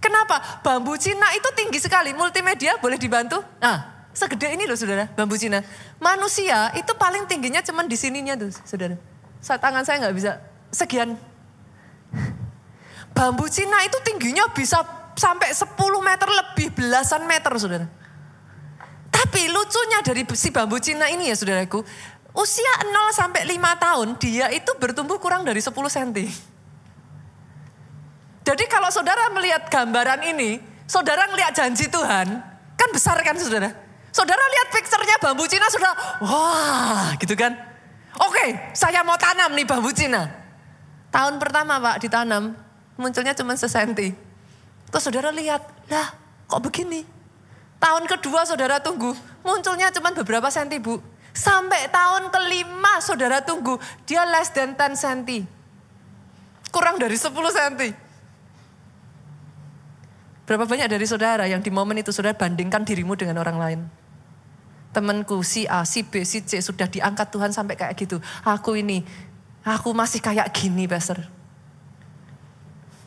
Kenapa? Bambu Cina itu tinggi sekali. Multimedia boleh dibantu? Nah, segede ini loh Saudara, bambu Cina. Manusia itu paling tingginya cuman di sininya tuh, Saudara. Tangan saya nggak bisa sekian Bambu Cina itu tingginya bisa sampai 10 meter lebih, belasan meter saudara. Tapi lucunya dari si bambu Cina ini ya saudaraku, usia 0 sampai 5 tahun dia itu bertumbuh kurang dari 10 cm. Jadi kalau saudara melihat gambaran ini, Saudara ngeliat janji Tuhan, kan besar kan saudara? Saudara lihat picture-nya bambu Cina, saudara, wah gitu kan. Oke, saya mau tanam nih bambu Cina. Tahun pertama pak ditanam, munculnya cuma sesenti. Terus saudara lihat, lah kok begini? Tahun kedua saudara tunggu, munculnya cuma beberapa senti bu. Sampai tahun kelima saudara tunggu, dia less than 10 senti. Kurang dari 10 senti. Berapa banyak dari saudara yang di momen itu saudara bandingkan dirimu dengan orang lain? Temanku si A, si B, si C sudah diangkat Tuhan sampai kayak gitu. Aku ini, aku masih kayak gini, Pastor.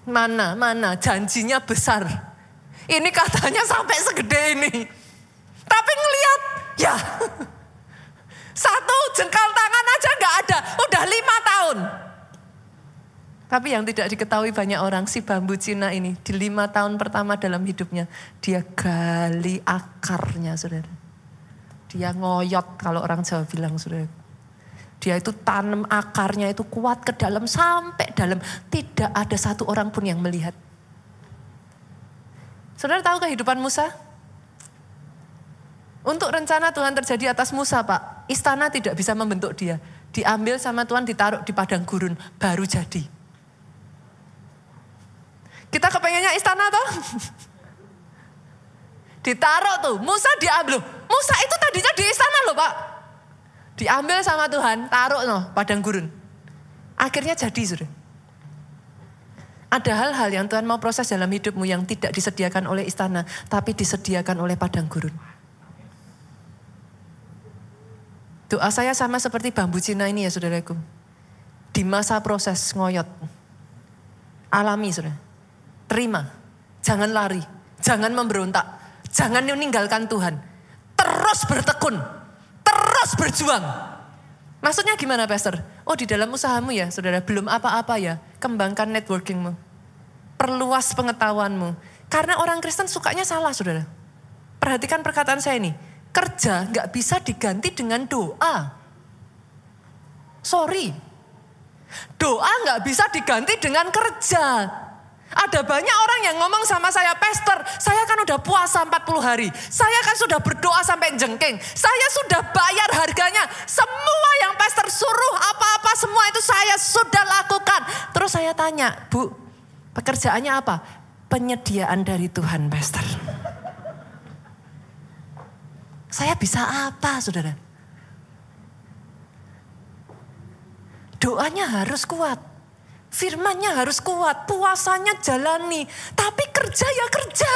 Mana, mana, janjinya besar. Ini katanya sampai segede ini. Tapi ngeliat, ya satu jengkal tangan aja nggak ada, udah lima tahun. Tapi yang tidak diketahui banyak orang si bambu Cina ini di lima tahun pertama dalam hidupnya dia gali akarnya saudara. Dia ngoyot kalau orang Jawa bilang saudara. Dia itu tanam akarnya itu kuat ke dalam sampai dalam. Tidak ada satu orang pun yang melihat. Saudara tahu kehidupan Musa? Untuk rencana Tuhan terjadi atas Musa Pak, istana tidak bisa membentuk dia. Diambil sama Tuhan ditaruh di padang gurun, baru jadi. Kita kepengennya istana toh? Ditaruh tuh, Musa diambil. Musa itu tadinya di istana loh pak. Diambil sama Tuhan, taruh no, padang gurun. Akhirnya jadi sudah. Ada hal-hal yang Tuhan mau proses dalam hidupmu yang tidak disediakan oleh istana, tapi disediakan oleh padang gurun. Doa saya sama seperti bambu Cina ini ya saudaraku. Di masa proses ngoyot. Alami saudara terima. Jangan lari, jangan memberontak, jangan meninggalkan Tuhan. Terus bertekun, terus berjuang. Maksudnya gimana Pastor? Oh di dalam usahamu ya saudara, belum apa-apa ya. Kembangkan networkingmu. Perluas pengetahuanmu. Karena orang Kristen sukanya salah saudara. Perhatikan perkataan saya ini. Kerja nggak bisa diganti dengan doa. Sorry. Doa nggak bisa diganti dengan kerja. Ada banyak orang yang ngomong sama saya, Pastor, saya kan udah puasa 40 hari. Saya kan sudah berdoa sampai jengking. Saya sudah bayar harganya. Semua yang pastor suruh apa-apa semua itu saya sudah lakukan. Terus saya tanya, Bu, pekerjaannya apa? Penyediaan dari Tuhan, pastor. Saya bisa apa, saudara? Doanya harus kuat. Firmannya harus kuat, puasanya jalani. Tapi kerja ya kerja.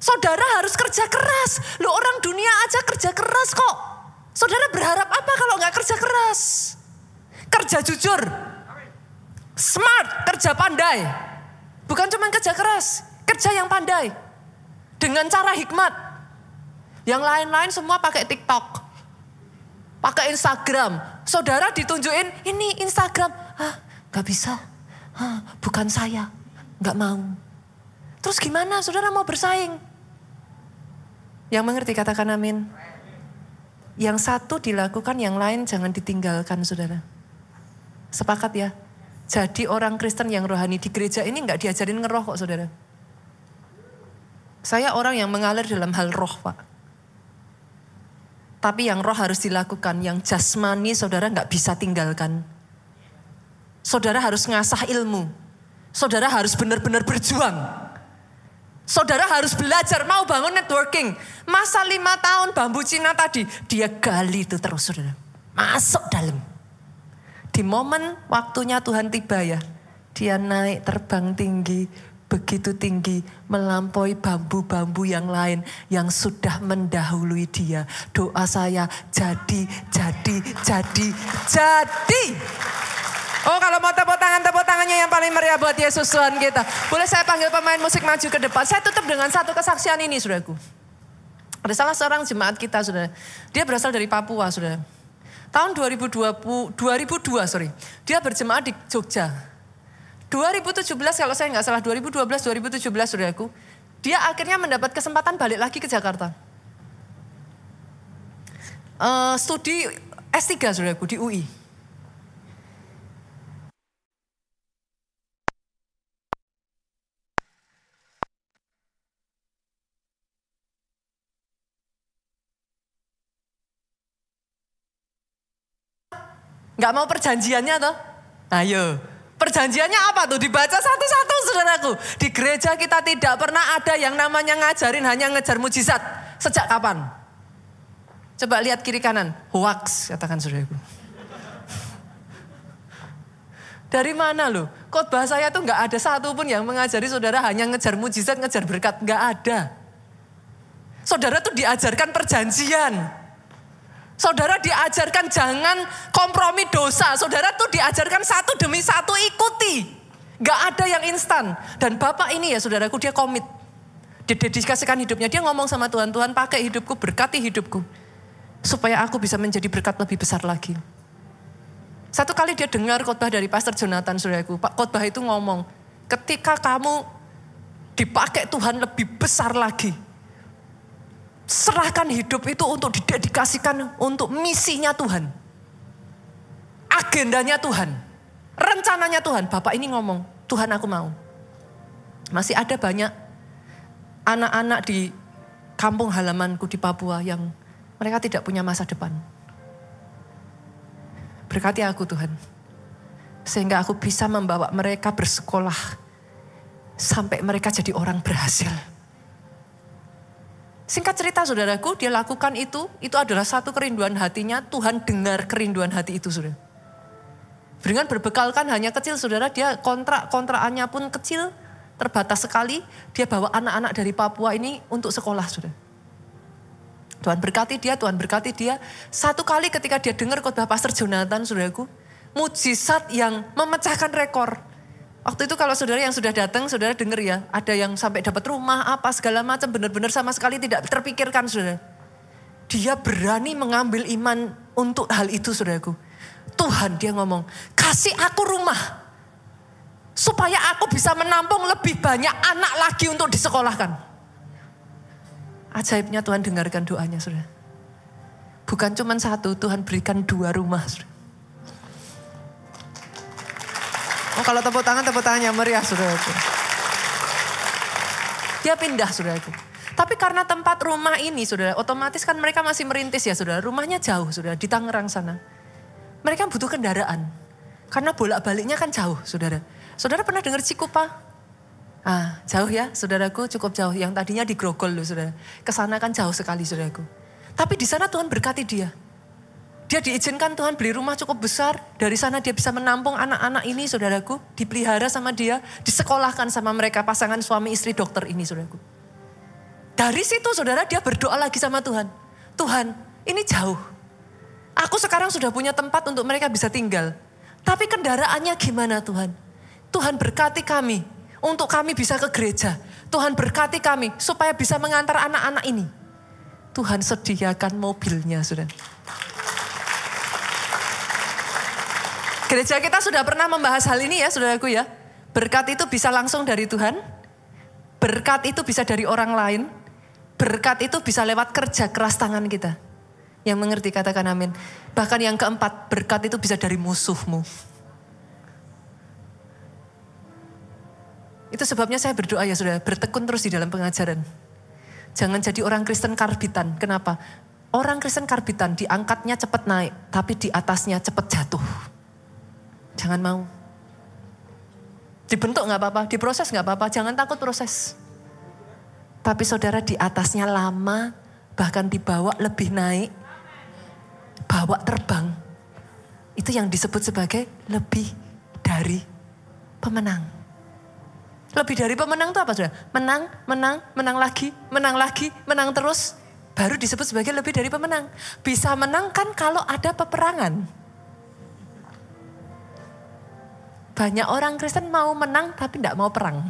Saudara harus kerja keras. Lo orang dunia aja kerja keras kok. Saudara berharap apa kalau nggak kerja keras? Kerja jujur. Smart, kerja pandai. Bukan cuma kerja keras, kerja yang pandai. Dengan cara hikmat. Yang lain-lain semua pakai TikTok. Pakai Instagram. Saudara ditunjukin, ini Instagram. Ah, gak bisa. Ah, bukan saya. Gak mau. Terus gimana saudara mau bersaing? Yang mengerti katakan amin. Yang satu dilakukan, yang lain jangan ditinggalkan saudara. Sepakat ya? Jadi orang Kristen yang rohani di gereja ini nggak diajarin ngeroh kok saudara. Saya orang yang mengalir dalam hal roh pak. Tapi yang roh harus dilakukan, yang jasmani saudara nggak bisa tinggalkan. Saudara harus ngasah ilmu. Saudara harus benar-benar berjuang. Saudara harus belajar, mau bangun networking. Masa lima tahun bambu Cina tadi, dia gali itu terus saudara. Masuk dalam. Di momen waktunya Tuhan tiba ya, dia naik terbang tinggi, begitu tinggi melampaui bambu-bambu yang lain yang sudah mendahului dia. Doa saya jadi, jadi, jadi, jadi. Oh kalau mau tepuk tangan, tepuk tangannya yang paling meriah buat Yesus Tuhan kita. Boleh saya panggil pemain musik maju ke depan. Saya tutup dengan satu kesaksian ini saudaraku. Ada salah seorang jemaat kita saudara. Dia berasal dari Papua saudara. Tahun 2020, 2002 sorry. Dia berjemaat di Jogja 2017 kalau saya nggak salah 2012 2017 aku. dia akhirnya mendapat kesempatan balik lagi ke Jakarta. Uh, studi S3 aku di UI nggak mau perjanjiannya toh? Ayo Perjanjiannya apa tuh? Dibaca satu-satu saudaraku. Di gereja kita tidak pernah ada yang namanya ngajarin hanya ngejar mujizat. Sejak kapan? Coba lihat kiri kanan. Hoax katakan saudaraku. Dari mana loh? Khotbah saya tuh nggak ada satu pun yang mengajari saudara hanya ngejar mujizat, ngejar berkat. Nggak ada. Saudara tuh diajarkan perjanjian. Saudara diajarkan jangan kompromi dosa. Saudara tuh diajarkan satu demi satu ikuti. Gak ada yang instan. Dan Bapak ini ya saudaraku dia komit. Didedikasikan hidupnya. Dia ngomong sama Tuhan, Tuhan pakai hidupku, berkati hidupku. Supaya aku bisa menjadi berkat lebih besar lagi. Satu kali dia dengar khotbah dari Pastor Jonathan, saudaraku. Pak khotbah itu ngomong, ketika kamu dipakai Tuhan lebih besar lagi, serahkan hidup itu untuk didedikasikan untuk misinya Tuhan. Agendanya Tuhan. Rencananya Tuhan. Bapak ini ngomong, Tuhan aku mau. Masih ada banyak anak-anak di kampung halamanku di Papua yang mereka tidak punya masa depan. Berkati aku Tuhan. Sehingga aku bisa membawa mereka bersekolah. Sampai mereka jadi orang berhasil. Singkat cerita saudaraku, dia lakukan itu. Itu adalah satu kerinduan hatinya. Tuhan dengar kerinduan hati itu saudara. Dengan berbekalkan hanya kecil saudara, dia kontrak kontrakannya pun kecil, terbatas sekali. Dia bawa anak-anak dari Papua ini untuk sekolah saudara. Tuhan berkati dia, Tuhan berkati dia. Satu kali ketika dia dengar khotbah Pastor Jonathan, saudaraku, mujizat yang memecahkan rekor. Waktu itu kalau saudara yang sudah datang, saudara dengar ya, ada yang sampai dapat rumah, apa segala macam, benar-benar sama sekali tidak terpikirkan, saudara. Dia berani mengambil iman untuk hal itu, saudaraku. Tuhan dia ngomong, kasih aku rumah. Supaya aku bisa menampung lebih banyak anak lagi untuk disekolahkan. Ajaibnya Tuhan dengarkan doanya, saudara. Bukan cuma satu, Tuhan berikan dua rumah, saudara. Oh kalau tepuk tangan, tepuk tangan yang meriah, saudara. Dia pindah, saudaraku. Tapi karena tempat rumah ini, saudara, otomatis kan mereka masih merintis ya, saudara. Rumahnya jauh, saudara, di Tangerang sana. Mereka butuh kendaraan. Karena bolak-baliknya kan jauh, saudara. Saudara pernah dengar Cikupa? Ah, jauh ya, saudaraku cukup jauh. Yang tadinya di Grogol loh, saudara. Ke sana kan jauh sekali, saudaraku. Tapi di sana Tuhan berkati dia. Dia diizinkan Tuhan beli rumah cukup besar. Dari sana dia bisa menampung anak-anak ini, saudaraku. Dipelihara sama dia, disekolahkan sama mereka pasangan suami istri dokter ini, saudaraku. Dari situ saudara dia berdoa lagi sama Tuhan. Tuhan, ini jauh. Aku sekarang sudah punya tempat untuk mereka bisa tinggal. Tapi kendaraannya gimana Tuhan? Tuhan berkati kami untuk kami bisa ke gereja. Tuhan berkati kami supaya bisa mengantar anak-anak ini. Tuhan sediakan mobilnya, sudah. Gereja kita sudah pernah membahas hal ini ya, saudaraku ya. Berkat itu bisa langsung dari Tuhan. Berkat itu bisa dari orang lain. Berkat itu bisa lewat kerja keras tangan kita. Yang mengerti katakan amin. Bahkan yang keempat, berkat itu bisa dari musuhmu. Itu sebabnya saya berdoa ya sudah bertekun terus di dalam pengajaran. Jangan jadi orang Kristen karbitan. Kenapa? Orang Kristen karbitan diangkatnya cepat naik, tapi di atasnya cepat jatuh. Jangan mau. Dibentuk nggak apa-apa, diproses nggak apa-apa, jangan takut proses. Tapi saudara di atasnya lama, bahkan dibawa lebih naik, bawa terbang. Itu yang disebut sebagai lebih dari pemenang. Lebih dari pemenang itu apa sudah? Menang, menang, menang lagi, menang lagi, menang terus. Baru disebut sebagai lebih dari pemenang. Bisa menang kan kalau ada peperangan. Banyak orang Kristen mau menang tapi tidak mau perang.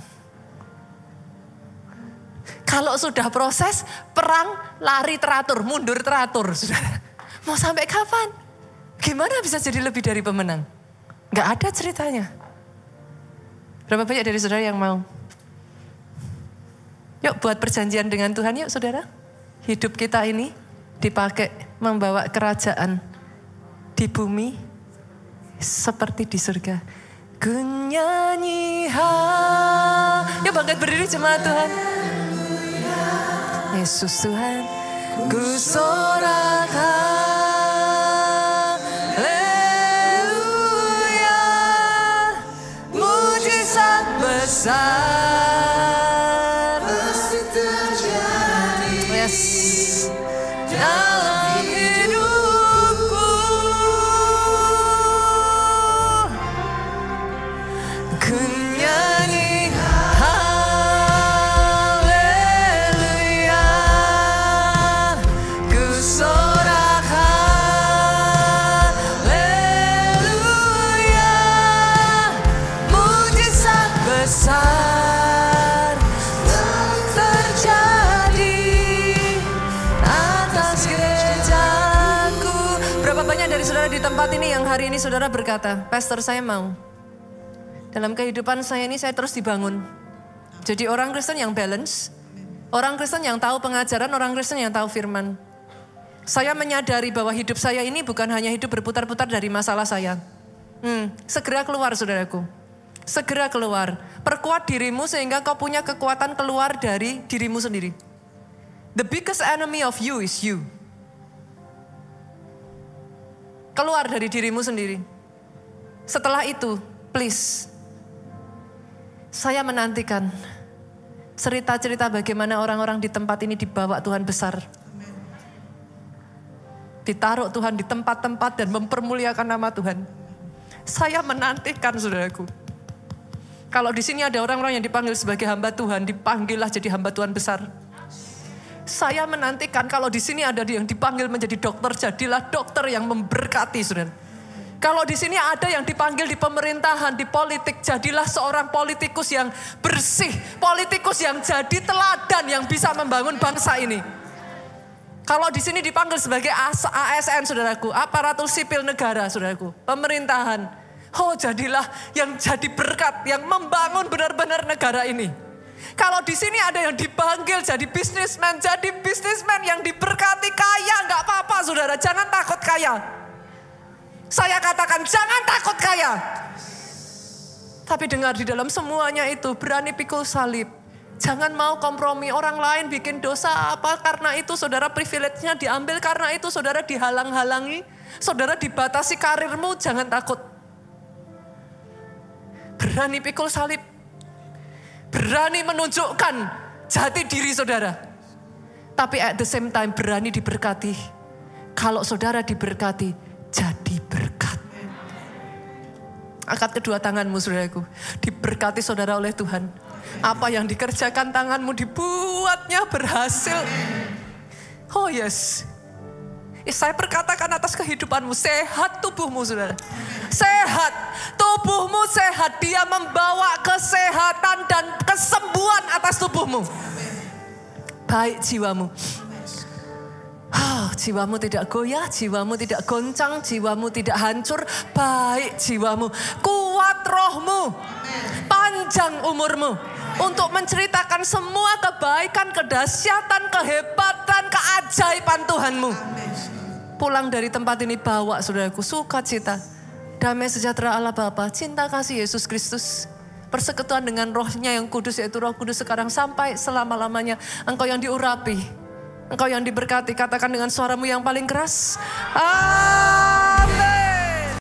Kalau sudah proses perang, lari teratur, mundur teratur. Sudah. Mau sampai kapan? Gimana bisa jadi lebih dari pemenang? Gak ada ceritanya. Berapa banyak dari saudara yang mau? Yuk buat perjanjian dengan Tuhan yuk saudara. Hidup kita ini dipakai membawa kerajaan di bumi seperti di surga. Ku nyanyi. Yuk bangkit berdiri jemaat Tuhan. Yesus Tuhan. Ku sorakan. Tempat ini yang hari ini saudara berkata, Pastor saya mau. Dalam kehidupan saya ini saya terus dibangun. Jadi orang Kristen yang balance, orang Kristen yang tahu pengajaran, orang Kristen yang tahu firman. Saya menyadari bahwa hidup saya ini bukan hanya hidup berputar-putar dari masalah saya. Hmm, segera keluar saudaraku. Segera keluar. Perkuat dirimu sehingga kau punya kekuatan keluar dari dirimu sendiri. The biggest enemy of you is you. Keluar dari dirimu sendiri. Setelah itu, please. Saya menantikan cerita-cerita bagaimana orang-orang di tempat ini dibawa Tuhan besar. Ditaruh Tuhan di tempat-tempat dan mempermuliakan nama Tuhan. Saya menantikan saudaraku. Kalau di sini ada orang-orang yang dipanggil sebagai hamba Tuhan, dipanggillah jadi hamba Tuhan besar. Saya menantikan kalau di sini ada yang dipanggil menjadi dokter, jadilah dokter yang memberkati, saudara. Kalau di sini ada yang dipanggil di pemerintahan, di politik, jadilah seorang politikus yang bersih, politikus yang jadi teladan yang bisa membangun bangsa ini. Kalau di sini dipanggil sebagai ASN, saudaraku, aparatur sipil negara, saudaraku, pemerintahan. Oh, jadilah yang jadi berkat, yang membangun benar-benar negara ini. Kalau di sini ada yang dipanggil jadi bisnismen, jadi bisnismen yang diberkati kaya, nggak apa-apa, saudara. Jangan takut kaya. Saya katakan jangan takut kaya. Tapi dengar di dalam semuanya itu berani pikul salib. Jangan mau kompromi orang lain bikin dosa apa karena itu saudara privilege-nya diambil karena itu saudara dihalang-halangi. Saudara dibatasi karirmu jangan takut. Berani pikul salib. Berani menunjukkan jati diri saudara. Tapi at the same time berani diberkati. Kalau saudara diberkati, jadi berkat. Angkat kedua tanganmu saudaraku. Diberkati saudara oleh Tuhan. Apa yang dikerjakan tanganmu dibuatnya berhasil. Oh yes. Saya perkatakan atas kehidupanmu, sehat tubuhmu saudara. Sehat, tubuhmu sehat. Dia membawa kesehatan dan kesembuhan atas tubuhmu. Baik jiwamu. Ah, jiwamu tidak goyah, jiwamu tidak goncang, jiwamu tidak hancur, baik jiwamu, kuat rohmu, panjang umurmu, untuk menceritakan semua kebaikan, kedahsyatan, kehebatan, keajaiban Tuhanmu. Pulang dari tempat ini bawa saudaraku sukacita, damai sejahtera Allah Bapa, cinta kasih Yesus Kristus, persekutuan dengan rohnya yang kudus yaitu roh kudus sekarang sampai selama-lamanya. Engkau yang diurapi, Engkau yang diberkati, katakan dengan suaramu yang paling keras.